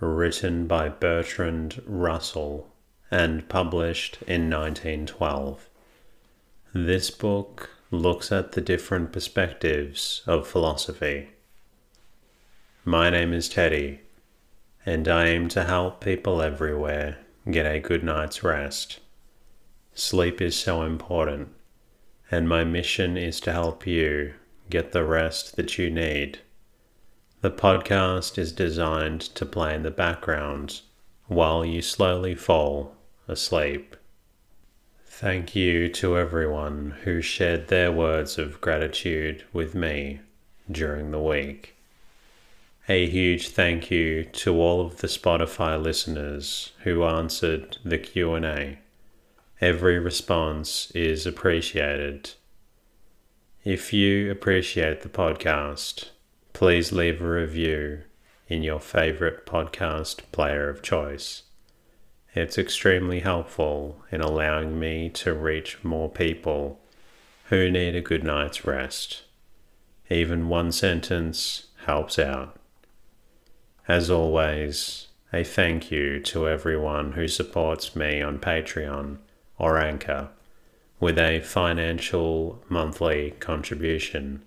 written by Bertrand Russell and published in 1912. This book looks at the different perspectives of philosophy. My name is Teddy, and I aim to help people everywhere get a good night's rest. Sleep is so important, and my mission is to help you get the rest that you need. The podcast is designed to play in the background while you slowly fall asleep. Thank you to everyone who shared their words of gratitude with me during the week. A huge thank you to all of the Spotify listeners who answered the Q&A. Every response is appreciated. If you appreciate the podcast, please leave a review in your favorite podcast player of choice. It's extremely helpful in allowing me to reach more people who need a good night's rest. Even one sentence helps out. As always, a thank you to everyone who supports me on Patreon or Anchor with a financial monthly contribution.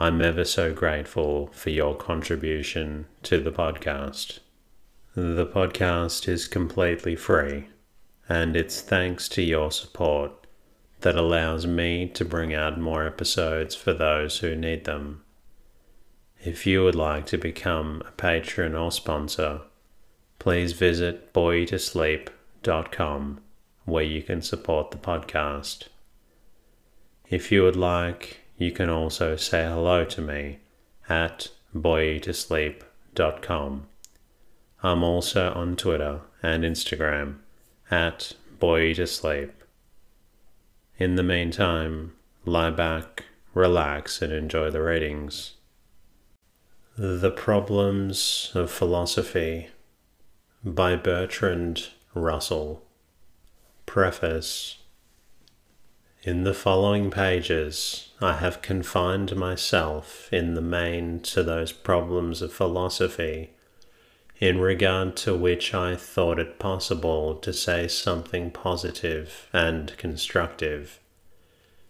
I'm ever so grateful for your contribution to the podcast. The podcast is completely free, and it's thanks to your support that allows me to bring out more episodes for those who need them. If you would like to become a patron or sponsor, please visit boreyoutosleep.com where you can support the podcast. If you would like, you can also say hello to me at boreyoutosleep.com I'm also on Twitter and Instagram at Boy to Sleep. In the meantime, lie back, relax, and enjoy the readings. The Problems of Philosophy by Bertrand Russell. Preface In the following pages, I have confined myself in the main to those problems of philosophy in regard to which I thought it possible to say something positive and constructive,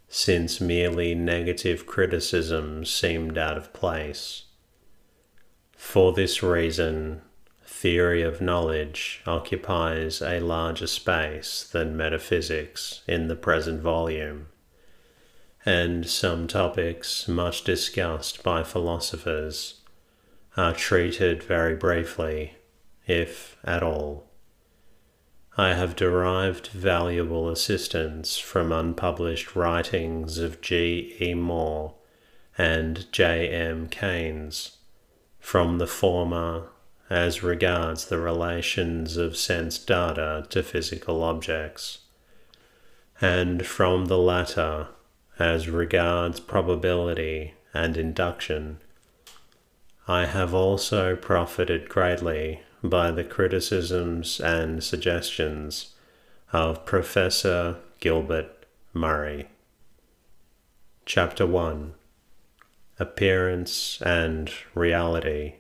since merely negative criticism seemed out of place. For this reason, theory of knowledge occupies a larger space than metaphysics in the present volume, and some topics much discussed by philosophers are treated very briefly, if at all. I have derived valuable assistance from unpublished writings of G. E. Moore and J. M. Keynes, from the former as regards the relations of sense data to physical objects, and from the latter as regards probability and induction I have also profited greatly by the criticisms and suggestions of Professor Gilbert Murray. Chapter 1 Appearance and Reality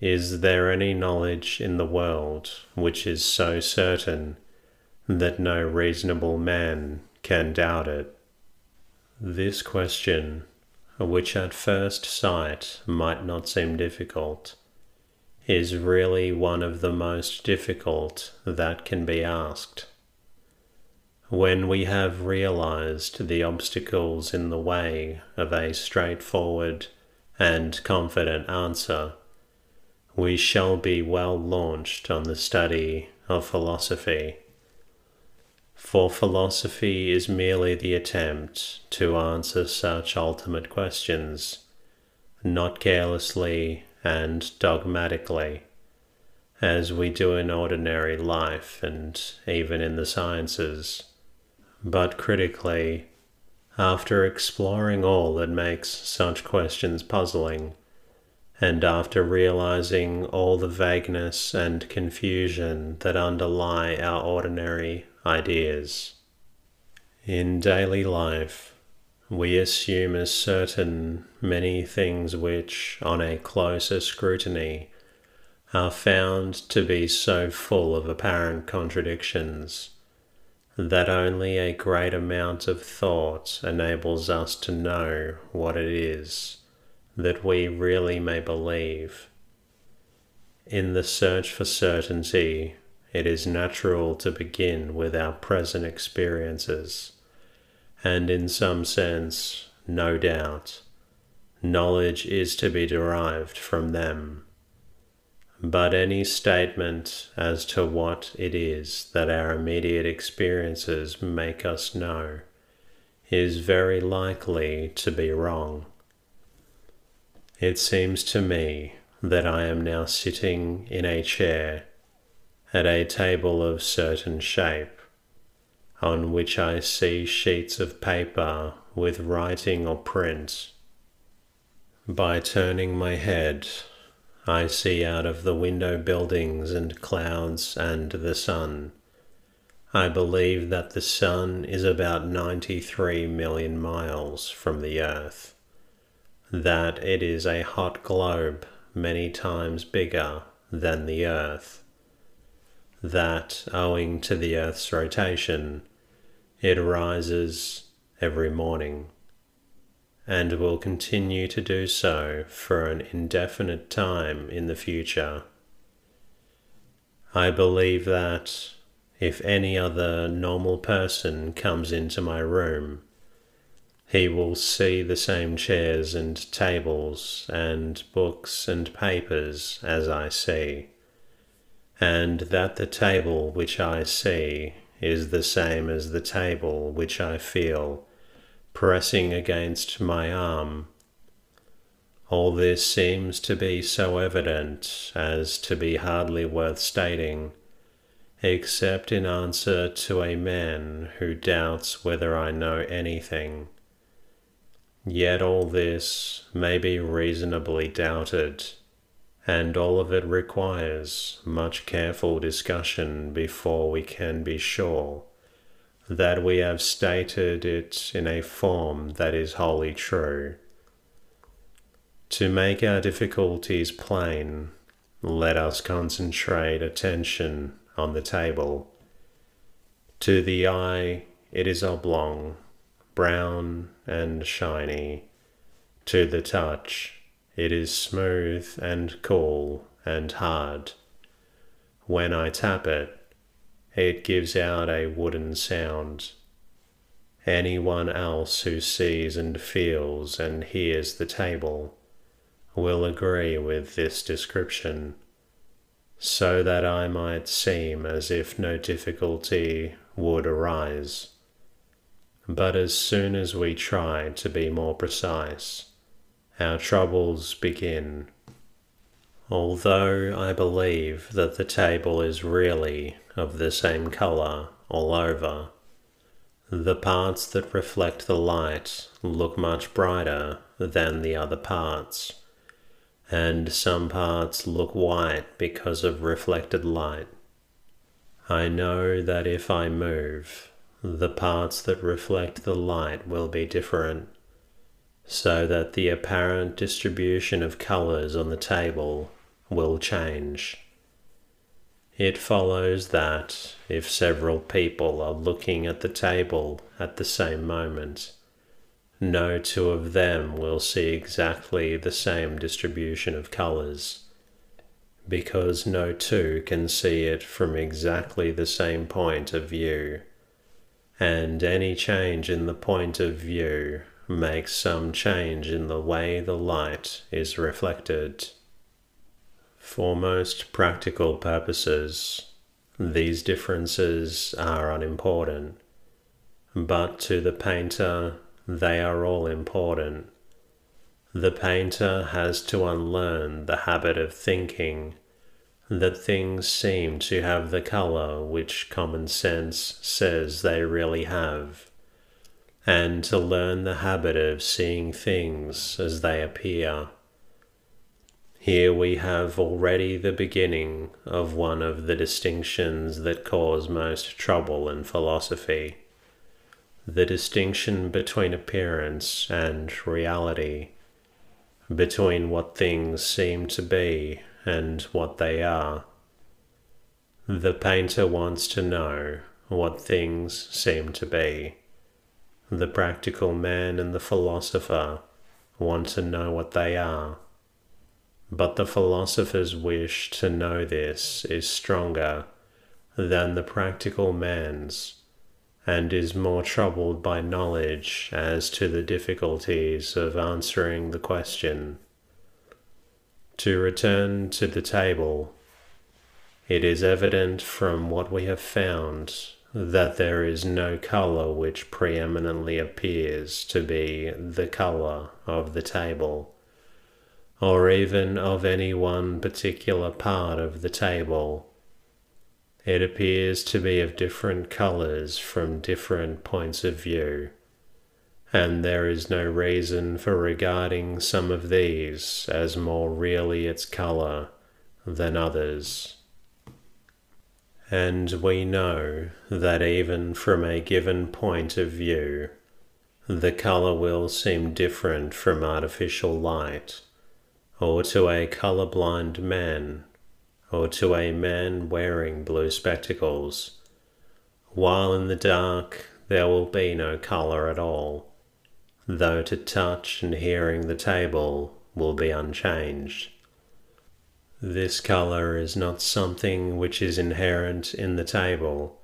Is there any knowledge in the world which is so certain that no reasonable man can doubt it? This question which at first sight might not seem difficult, is really one of the most difficult that can be asked. When we have realized the obstacles in the way of a straightforward and confident answer, we shall be well launched on the study of philosophy for philosophy is merely the attempt to answer such ultimate questions, not carelessly and dogmatically, as we do in ordinary life and even in the sciences. But critically, after exploring all that makes such questions puzzling, and after realizing all the vagueness and confusion that underlie our ordinary ideas, in daily life, we assume as certain many things which, on a closer scrutiny, are found to be so full of apparent contradictions that only a great amount of thought enables us to know what it is that we really may believe. In the search for certainty, it is natural to begin with our present experiences and in some sense, no doubt, knowledge is to be derived from them. But any statement as to what it is that our immediate experiences make us know is very likely to be wrong. It seems to me that I am now sitting in a chair at a table of certain shape on which I see sheets of paper with writing or print. By turning my head, I see out of the window buildings and clouds and the sun. I believe that the sun is about 93 million miles from the earth, that it is a hot globe many times bigger than the earth that, owing to the Earth's rotation, it rises every morning and will continue to do so for an indefinite time in the future. I believe that if any other normal person comes into my room, he will see the same chairs and tables and books and papers as I see and that the table which I see is the same as the table which I feel pressing against my arm. All this seems to be so evident as to be hardly worth stating, except in answer to a man who doubts whether I know anything. Yet all this may be reasonably doubted and all of it requires much careful discussion before we can be sure that we have stated it in a form that is wholly true. To make our difficulties plain, let us concentrate attention on the table. To the eye, it is oblong, brown, and shiny. To the touch, it is smooth and cool and hard. When I tap it, it gives out a wooden sound. Anyone else who sees and feels and hears the table will agree with this description, so that I might seem as if no difficulty would arise. But as soon as we try to be more precise, our troubles begin. Although I believe that the table is really of the same colour all over, the parts that reflect the light look much brighter than the other parts, and some parts look white because of reflected light. I know that if I move, the parts that reflect the light will be different so that the apparent distribution of colors on the table will change. It follows that if several people are looking at the table at the same moment, no two of them will see exactly the same distribution of colors, because no two can see it from exactly the same point of view, and any change in the point of view makes some change in the way the light is reflected. For most practical purposes, these differences are unimportant, but to the painter they are all important. The painter has to unlearn the habit of thinking that things seem to have the color which common sense says they really have, and to learn the habit of seeing things as they appear. Here we have already the beginning of one of the distinctions that cause most trouble in philosophy the distinction between appearance and reality, between what things seem to be and what they are. The painter wants to know what things seem to be. The practical man and the philosopher want to know what they are. But the philosopher's wish to know this is stronger than the practical man's and is more troubled by knowledge as to the difficulties of answering the question. To return to the table, it is evident from what we have found that there is no color which preeminently appears to be the color of the table, or even of any one particular part of the table. It appears to be of different colors from different points of view, and there is no reason for regarding some of these as more really its color than others. And we know that even from a given point of view, the color will seem different from artificial light, or to a colorblind man or to a man wearing blue spectacles, while in the dark there will be no colour at all, though to touch and hearing the table will be unchanged. This colour is not something which is inherent in the table,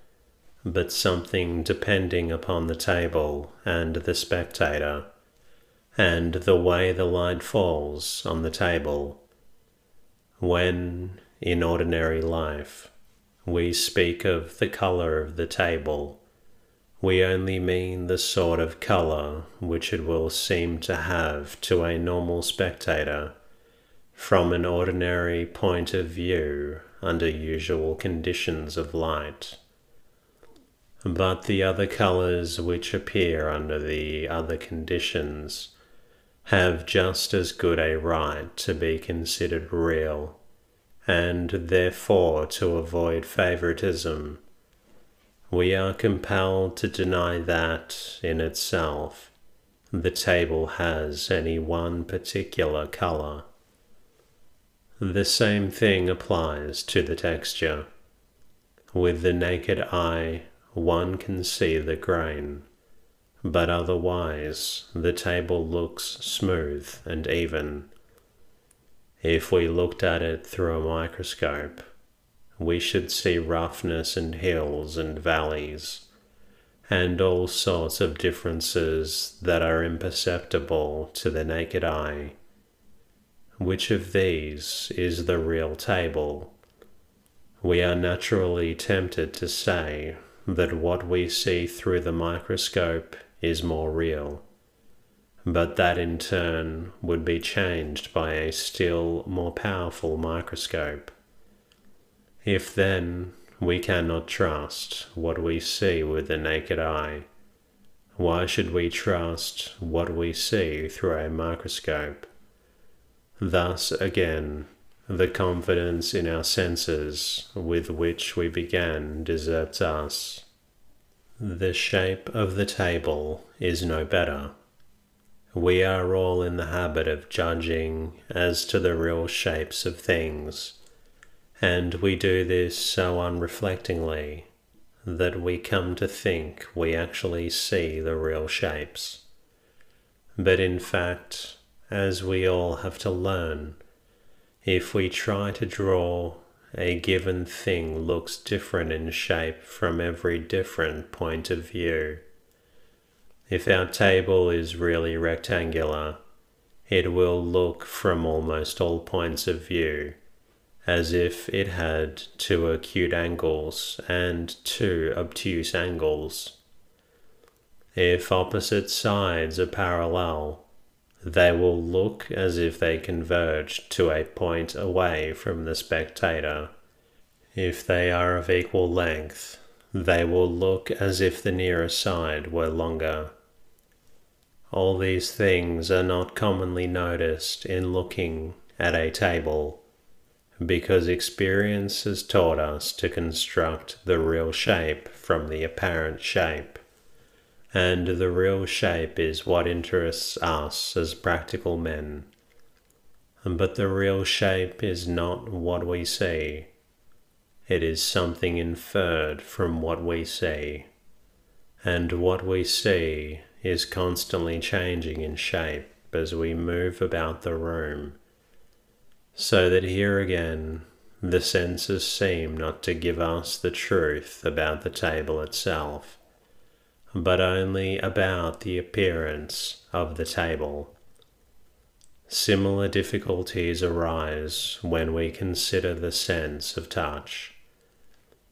but something depending upon the table and the spectator, and the way the light falls on the table. When, in ordinary life, we speak of the color of the table. We only mean the sort of color which it will seem to have to a normal spectator from an ordinary point of view under usual conditions of light. But the other colors which appear under the other conditions have just as good a right to be considered real and therefore to avoid favoritism. We are compelled to deny that, in itself, the table has any one particular color. The same thing applies to the texture. With the naked eye, one can see the grain, but otherwise the table looks smooth and even. If we looked at it through a microscope, we should see roughness and hills and valleys, and all sorts of differences that are imperceptible to the naked eye. Which of these is the real table? We are naturally tempted to say that what we see through the microscope is more real but that in turn would be changed by a still more powerful microscope. If then we cannot trust what we see with the naked eye, why should we trust what we see through a microscope? Thus again, the confidence in our senses with which we began deserts us. The shape of the table is no better we are all in the habit of judging as to the real shapes of things, and we do this so unreflectingly that we come to think we actually see the real shapes. But in fact, as we all have to learn, if we try to draw, a given thing looks different in shape from every different point of view if our table is really rectangular, it will look from almost all points of view as if it had two acute angles and two obtuse angles. If opposite sides are parallel, they will look as if they converge to a point away from the spectator. If they are of equal length, they will look as if the nearer side were longer. All these things are not commonly noticed in looking at a table, because experience has taught us to construct the real shape from the apparent shape, and the real shape is what interests us as practical men. But the real shape is not what we see. It is something inferred from what we see, and what we see is constantly changing in shape as we move about the room, so that here again the senses seem not to give us the truth about the table itself, but only about the appearance of the table. Similar difficulties arise when we consider the sense of touch.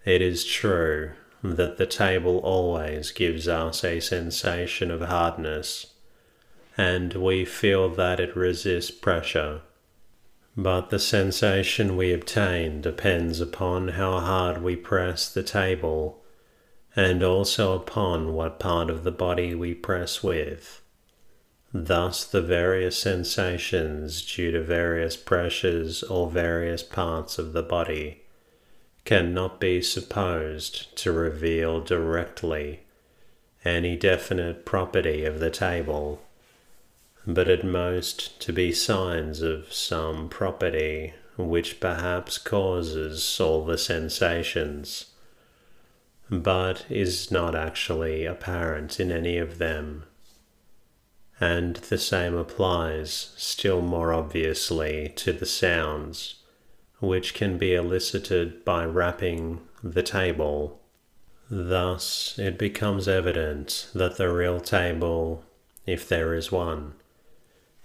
It is true that the table always gives us a sensation of hardness, and we feel that it resists pressure. But the sensation we obtain depends upon how hard we press the table, and also upon what part of the body we press with. Thus, the various sensations due to various pressures or various parts of the body cannot be supposed to reveal directly any definite property of the table, but at most to be signs of some property which perhaps causes all the sensations, but is not actually apparent in any of them. And the same applies still more obviously to the sounds which can be elicited by rapping the table. Thus, it becomes evident that the real table, if there is one,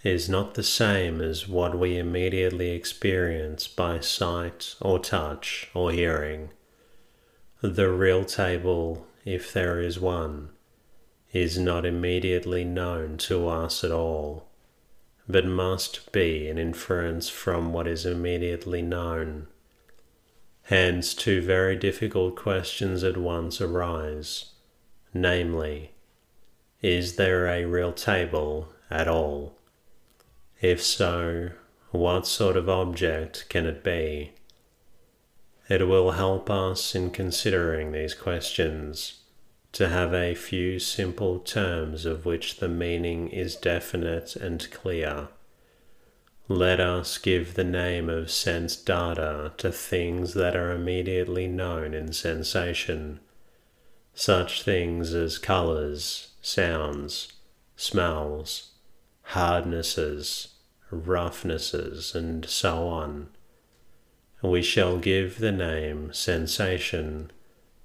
is not the same as what we immediately experience by sight or touch or hearing. The real table, if there is one, is not immediately known to us at all but must be an inference from what is immediately known. Hence, two very difficult questions at once arise namely, is there a real table at all? If so, what sort of object can it be? It will help us in considering these questions to have a few simple terms of which the meaning is definite and clear. Let us give the name of sense data to things that are immediately known in sensation, such things as colors, sounds, smells, hardnesses, roughnesses, and so on. We shall give the name sensation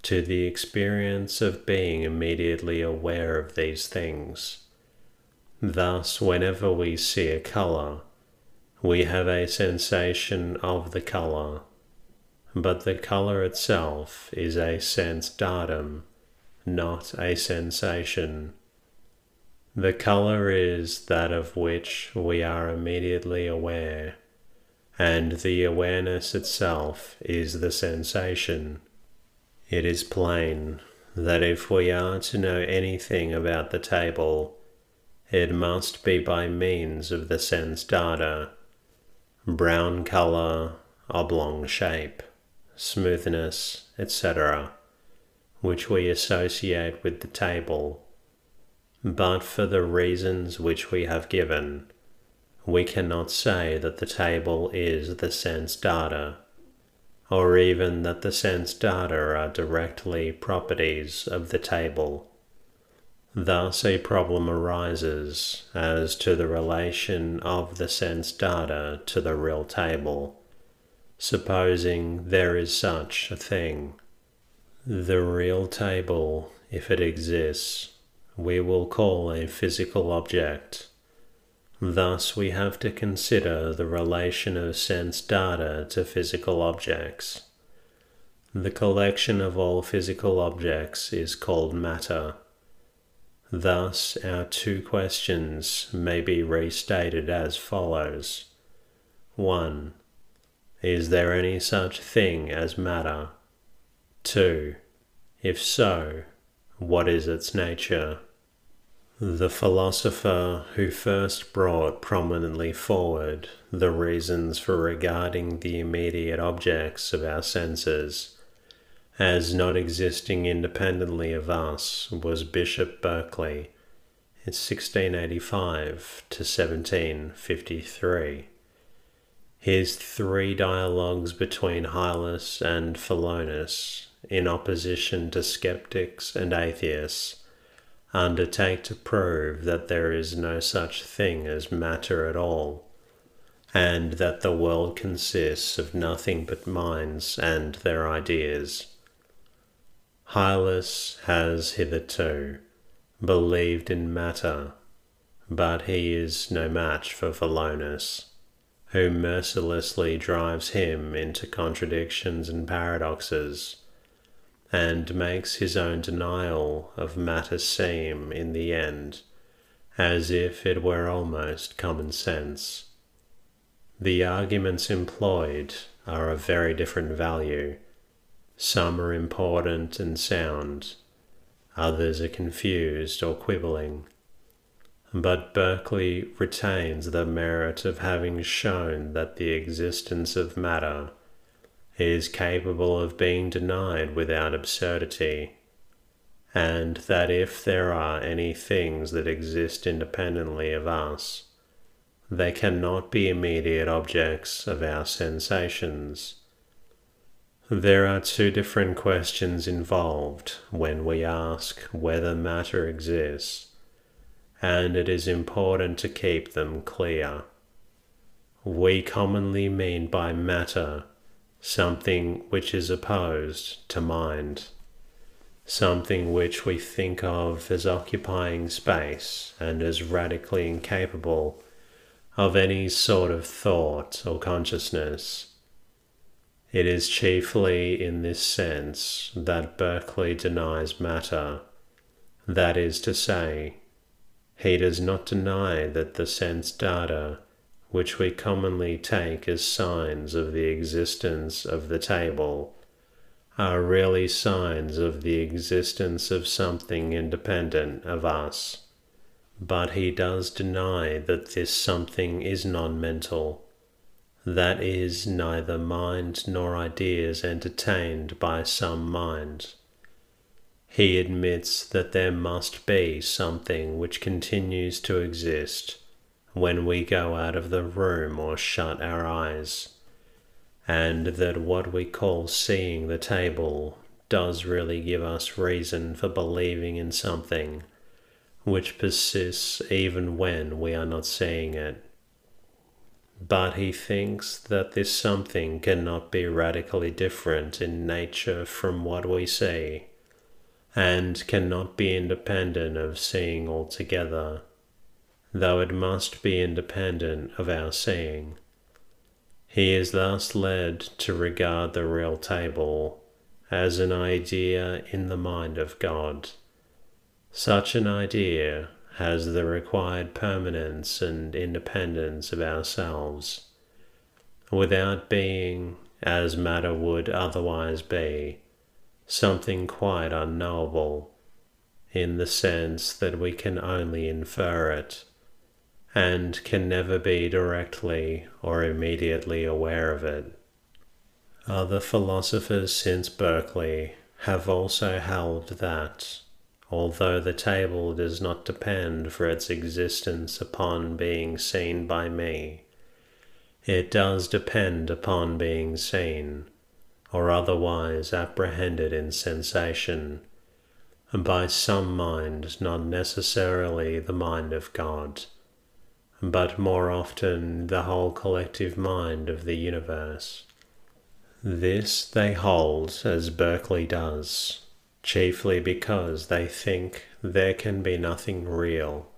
to the experience of being immediately aware of these things. Thus, whenever we see a color, we have a sensation of the color, but the color itself is a sense datum, not a sensation. The color is that of which we are immediately aware, and the awareness itself is the sensation. It is plain that if we are to know anything about the table, it must be by means of the sense data brown color, oblong shape, smoothness, etc., which we associate with the table. But for the reasons which we have given, we cannot say that the table is the sense data or even that the sense data are directly properties of the table. Thus, a problem arises as to the relation of the sense data to the real table, supposing there is such a thing. The real table, if it exists, we will call a physical object Thus, we have to consider the relation of sense data to physical objects. The collection of all physical objects is called matter. Thus, our two questions may be restated as follows 1. Is there any such thing as matter? 2. If so, what is its nature? The philosopher who first brought prominently forward the reasons for regarding the immediate objects of our senses as not existing independently of us was Bishop Berkeley in 1685 to 1753. His three dialogues between Hylas and Philonous, in opposition to skeptics and atheists, undertake to prove that there is no such thing as matter at all, and that the world consists of nothing but minds and their ideas. Hylas has hitherto believed in matter, but he is no match for Philonous, who mercilessly drives him into contradictions and paradoxes, and makes his own denial of matter seem, in the end, as if it were almost common sense. The arguments employed are of very different value some are important and sound, others are confused or quibbling. But Berkeley retains the merit of having shown that the existence of matter is capable of being denied without absurdity, and that if there are any things that exist independently of us, they cannot be immediate objects of our sensations there are two different questions involved when we ask whether matter exists, and it is important to keep them clear. We commonly mean by matter something which is opposed to mind, something which we think of as occupying space and as radically incapable of any sort of thought or consciousness. It is chiefly in this sense that Berkeley denies matter, that is to say, he does not deny that the sense data, which we commonly take as signs of the existence of the table, are really signs of the existence of something independent of us. But he does deny that this something is non mental that is neither mind nor ideas entertained by some mind. He admits that there must be something which continues to exist when we go out of the room or shut our eyes, and that what we call seeing the table does really give us reason for believing in something which persists even when we are not seeing it. But he thinks that this something cannot be radically different in nature from what we see, and cannot be independent of seeing altogether, though it must be independent of our seeing. He is thus led to regard the real table as an idea in the mind of God. Such an idea has the required permanence and independence of ourselves, without being, as matter would otherwise be, something quite unknowable, in the sense that we can only infer it, and can never be directly or immediately aware of it. Other philosophers since Berkeley have also held that although the table does not depend for its existence upon being seen by me, it does depend upon being seen, or otherwise apprehended in sensation, by some mind not necessarily the mind of God, but more often the whole collective mind of the universe. This they hold as Berkeley does, chiefly because they think there can be nothing real,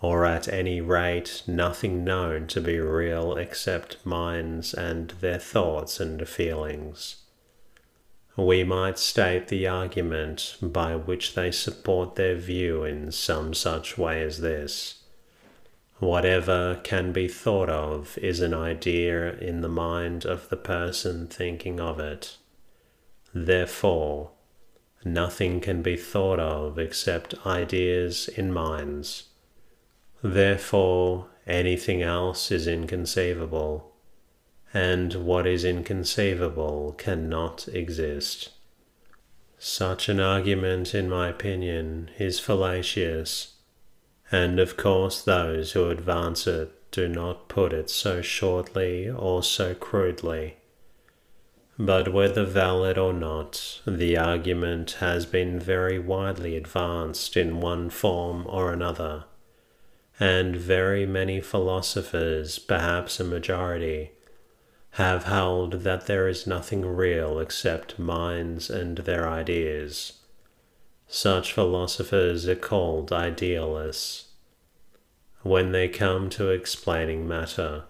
or at any rate nothing known to be real except minds and their thoughts and feelings. we might state the argument by which they support their view in some such way as this. Whatever can be thought of is an idea in the mind of the person thinking of it. Therefore, nothing can be thought of except ideas in minds. Therefore, anything else is inconceivable and what is inconceivable cannot exist. Such an argument, in my opinion, is fallacious, and of course those who advance it do not put it so shortly or so crudely. But whether valid or not, the argument has been very widely advanced in one form or another, and very many philosophers, perhaps a majority, have held that there is nothing real except minds and their ideas. Such philosophers are called idealists. When they come to explaining matter,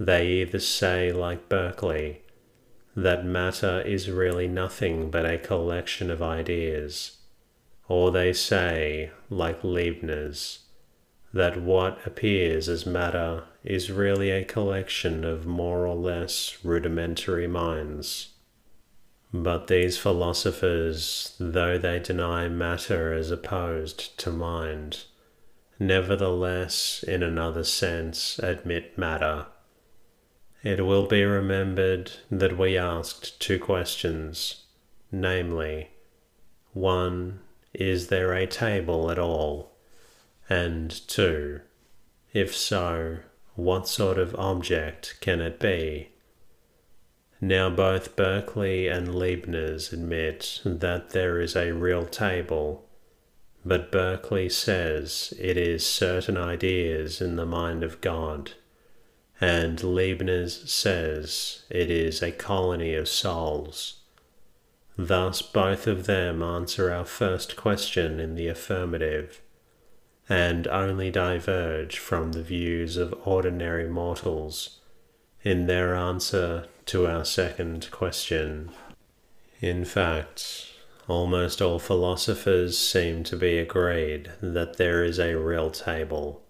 they either say, like Berkeley, that matter is really nothing but a collection of ideas, or they say, like Leibniz, that what appears as matter is really a collection of more or less rudimentary minds. But these philosophers, though they deny matter as opposed to mind, nevertheless, in another sense, admit matter. It will be remembered that we asked two questions, namely, 1. Is there a table at all? And two, if so, what sort of object can it be? Now, both Berkeley and Leibniz admit that there is a real table, but Berkeley says it is certain ideas in the mind of God, and Leibniz says it is a colony of souls. Thus, both of them answer our first question in the affirmative and only diverge from the views of ordinary mortals in their answer to our second question. In fact, almost all philosophers seem to be agreed that there is a real table.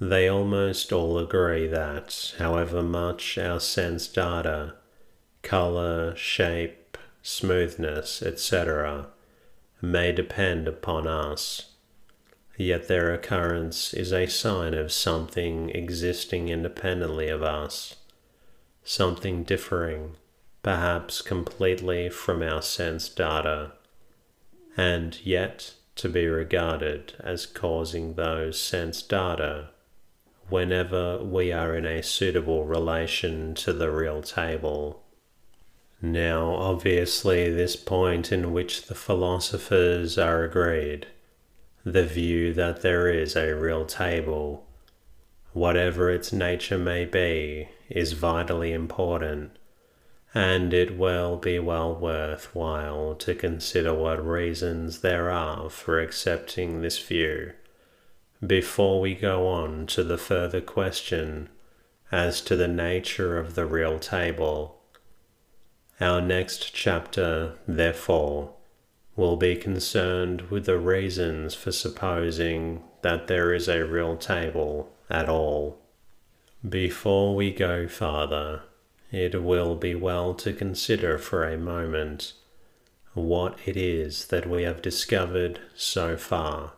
They almost all agree that, however much our sense data, color, shape, smoothness, etc., may depend upon us, yet their occurrence is a sign of something existing independently of us, something differing, perhaps completely from our sense data, and yet to be regarded as causing those sense data whenever we are in a suitable relation to the real table. Now, obviously, this point in which the philosophers are agreed the view that there is a real table, whatever its nature may be, is vitally important, and it will be well worth while to consider what reasons there are for accepting this view before we go on to the further question as to the nature of the real table. Our next chapter, therefore, will be concerned with the reasons for supposing that there is a real table at all. Before we go farther, it will be well to consider for a moment what it is that we have discovered so far.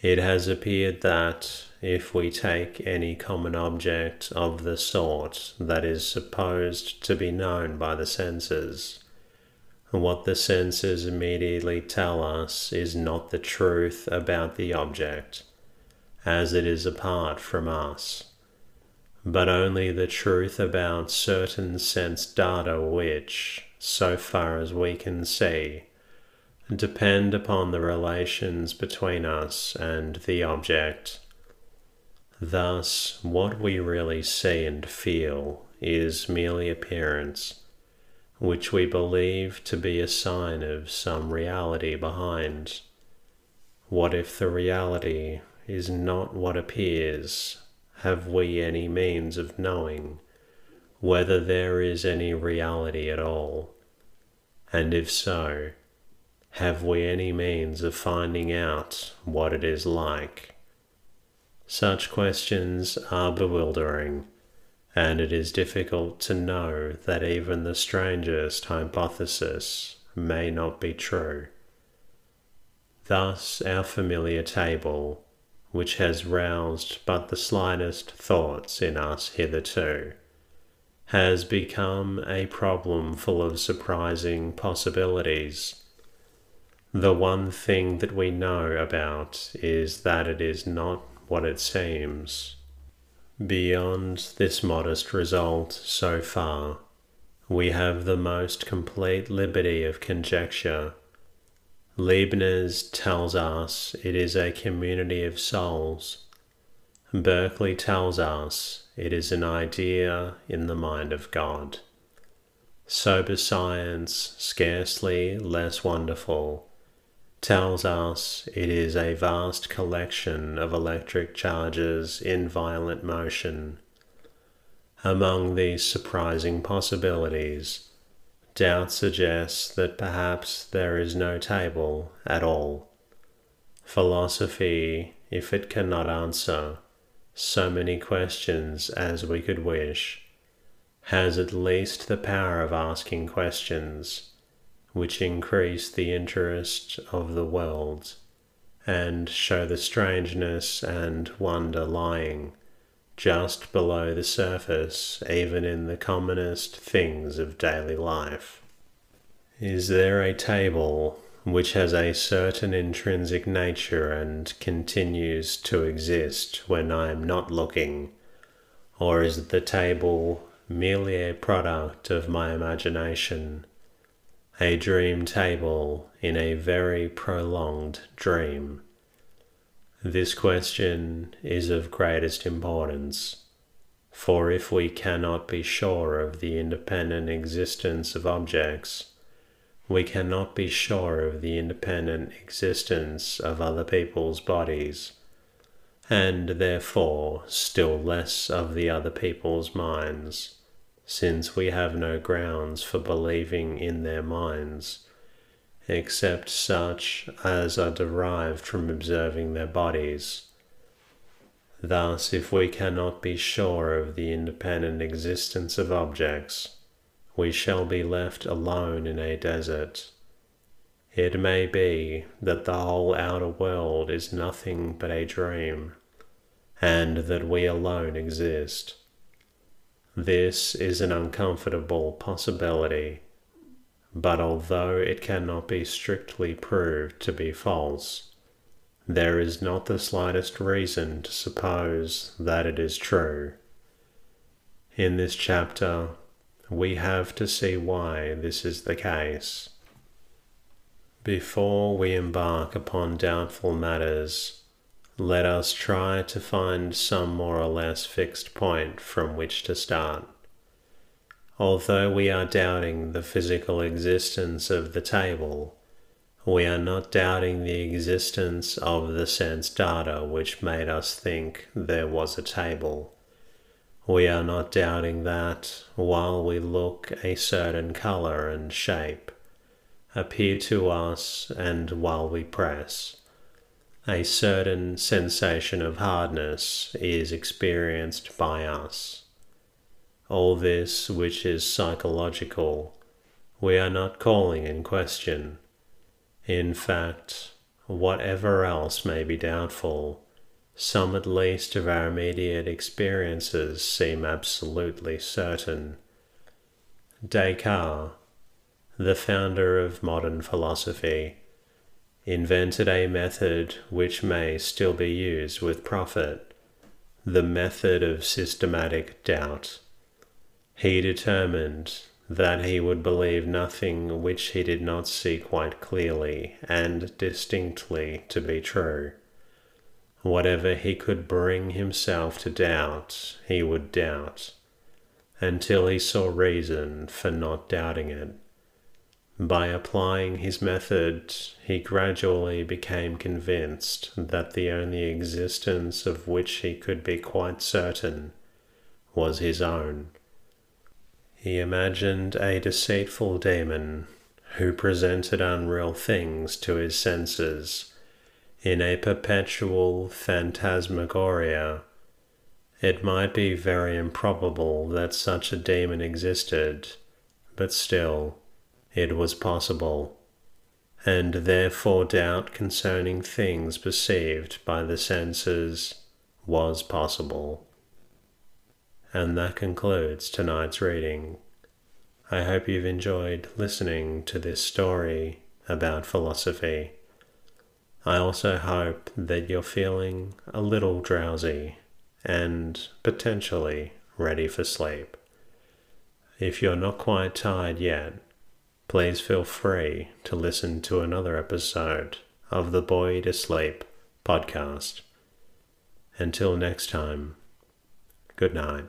It has appeared that if we take any common object of the sort that is supposed to be known by the senses, what the senses immediately tell us is not the truth about the object, as it is apart from us, but only the truth about certain sense data which, so far as we can see, depend upon the relations between us and the object. Thus, what we really see and feel is merely appearance which we believe to be a sign of some reality behind. What if the reality is not what appears? Have we any means of knowing whether there is any reality at all? And if so, have we any means of finding out what it is like? Such questions are bewildering, and it is difficult to know that even the strangest hypothesis may not be true. Thus, our familiar table, which has roused but the slightest thoughts in us hitherto, has become a problem full of surprising possibilities. The one thing that we know about is that it is not what it seems. Beyond this modest result so far, we have the most complete liberty of conjecture. Leibniz tells us it is a community of souls. Berkeley tells us it is an idea in the mind of God. Sober science, scarcely less wonderful, tells us it is a vast collection of electric charges in violent motion among these surprising possibilities, doubt suggests that perhaps there is no table at all. Philosophy, if it cannot answer so many questions as we could wish, has at least the power of asking questions which increase the interest of the world and show the strangeness and wonder lying just below the surface, even in the commonest things of daily life. Is there a table which has a certain intrinsic nature and continues to exist when I am not looking? Or is the table merely a product of my imagination, a dream table in a very prolonged dream? This question is of greatest importance, for if we cannot be sure of the independent existence of objects, we cannot be sure of the independent existence of other people's bodies, and therefore still less of the other people's minds, since we have no grounds for believing in their minds except such as are derived from observing their bodies. Thus, if we cannot be sure of the independent existence of objects, we shall be left alone in a desert. It may be that the whole outer world is nothing but a dream, and that we alone exist. This is an uncomfortable possibility but although it cannot be strictly proved to be false, there is not the slightest reason to suppose that it is true. In this chapter, we have to see why this is the case. Before we embark upon doubtful matters, let us try to find some more or less fixed point from which to start. Although we are doubting the physical existence of the table, we are not doubting the existence of the sense data which made us think there was a table. We are not doubting that while we look a certain color and shape appear to us and while we press, a certain sensation of hardness is experienced by us all this which is psychological, we are not calling in question. In fact, whatever else may be doubtful, some at least of our immediate experiences seem absolutely certain. Descartes, the founder of modern philosophy, invented a method which may still be used with profit, the method of systematic doubt. He determined that he would believe nothing which he did not see quite clearly and distinctly to be true. Whatever he could bring himself to doubt, he would doubt, until he saw reason for not doubting it. By applying his method, he gradually became convinced that the only existence of which he could be quite certain was his own. He imagined a deceitful demon who presented unreal things to his senses in a perpetual phantasmagoria, it might be very improbable that such a demon existed, but still it was possible, and therefore doubt concerning things perceived by the senses was possible. And that concludes tonight's reading. I hope you've enjoyed listening to this story about philosophy. I also hope that you're feeling a little drowsy and potentially ready for sleep. If you're not quite tired yet, please feel free to listen to another episode of the Boy to Sleep podcast. Until next time, good night.